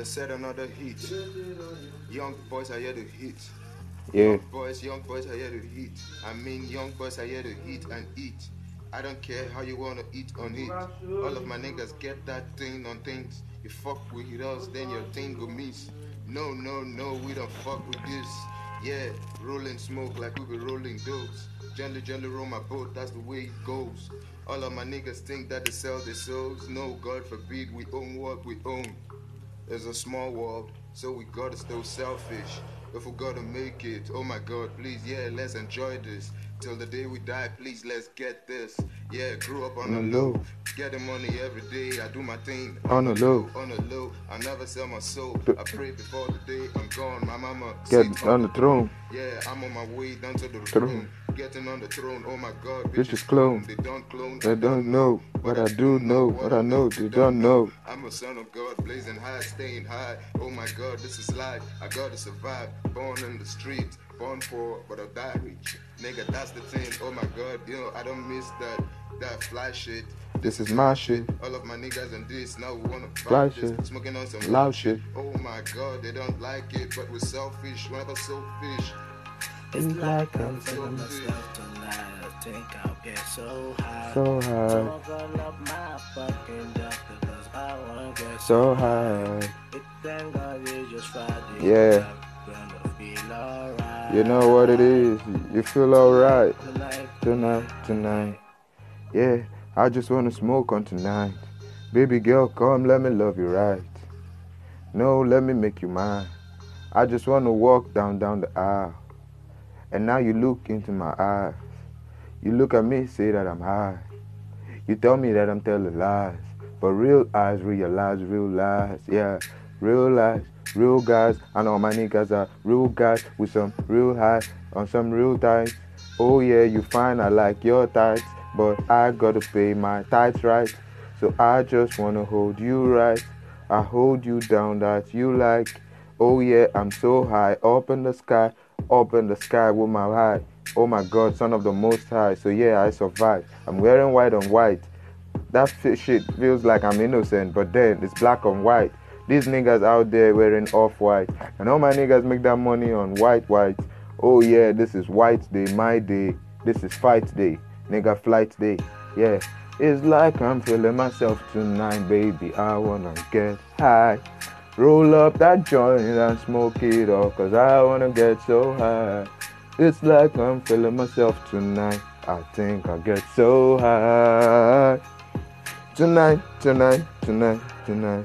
They said another hit. Young boys are here to hit. Yeah. Young boys, young boys are here to hit. I mean, young boys are here to hit and eat. I don't care how you wanna eat on it. All of my niggas get that thing on things. You fuck with us, then your thing go miss. No, no, no, we don't fuck with this. Yeah, rolling smoke like we be rolling dose. Gently, gently roll my boat, that's the way it goes. All of my niggas think that they sell their souls. No, God forbid, we own what we own. There's a small world, so we gotta stay selfish. If we gotta make it, oh my god, please, yeah, let's enjoy this. Till the day we die, please, let's get this. Yeah, grew up on On the the low. low. Getting money every day, I do my thing. On the low. On the low, I never sell my soul. I pray before the day I'm gone. My mama Get on the throne. yeah, I'm on my way down to the Throne. Getting on the throne, oh my god, Bitches clone. They don't clone. They don't know what I do know. What I know, they don't know. I'm a son of God, blazing high, staying high. Oh my god, this is life. I gotta survive. Born in the streets, born poor, but I die rich. Nigga, that's the thing. Oh my god, you know, I don't miss that that fly shit. This is my shit. All of my niggas and this, now we wanna Fly shit. Smoking on some Loud shit. Oh my god, they don't like it, but we're selfish. Whenever selfish. It's like I'm feeling myself tonight. I think I'll get so high. So high. I'm gonna up my fucking jump because I wanna get So high. It God it's just Friday. Yeah. I'm gonna feel alright. You know what it is. You feel alright Tonight, tonight, tonight. Yeah, I just wanna smoke on tonight. Baby girl, come, let me love you right. No, let me make you mine. I just wanna walk down down the aisle. And now you look into my eyes. You look at me, say that I'm high. You tell me that I'm telling lies. But real eyes realize real lies. Yeah, real lies, real guys. I know my niggas are real guys with some real highs on some real tights. Oh yeah, you find I like your tights, but I gotta pay my tights right. So I just wanna hold you right. I hold you down that you like. Oh yeah, I'm so high up in the sky, up in the sky with my high. Oh my God, son of the Most High. So yeah, I survived. I'm wearing white on white. That shit feels like I'm innocent, but then it's black on white. These niggas out there wearing off white, and all my niggas make that money on white white. Oh yeah, this is white day, my day. This is fight day, nigga flight day. Yeah, it's like I'm feeling myself tonight, baby. I wanna get high. Roll up that joint and smoke it off, cause I wanna get so high. It's like I'm feeling myself tonight. I think I'll get so high. Tonight, tonight, tonight, tonight.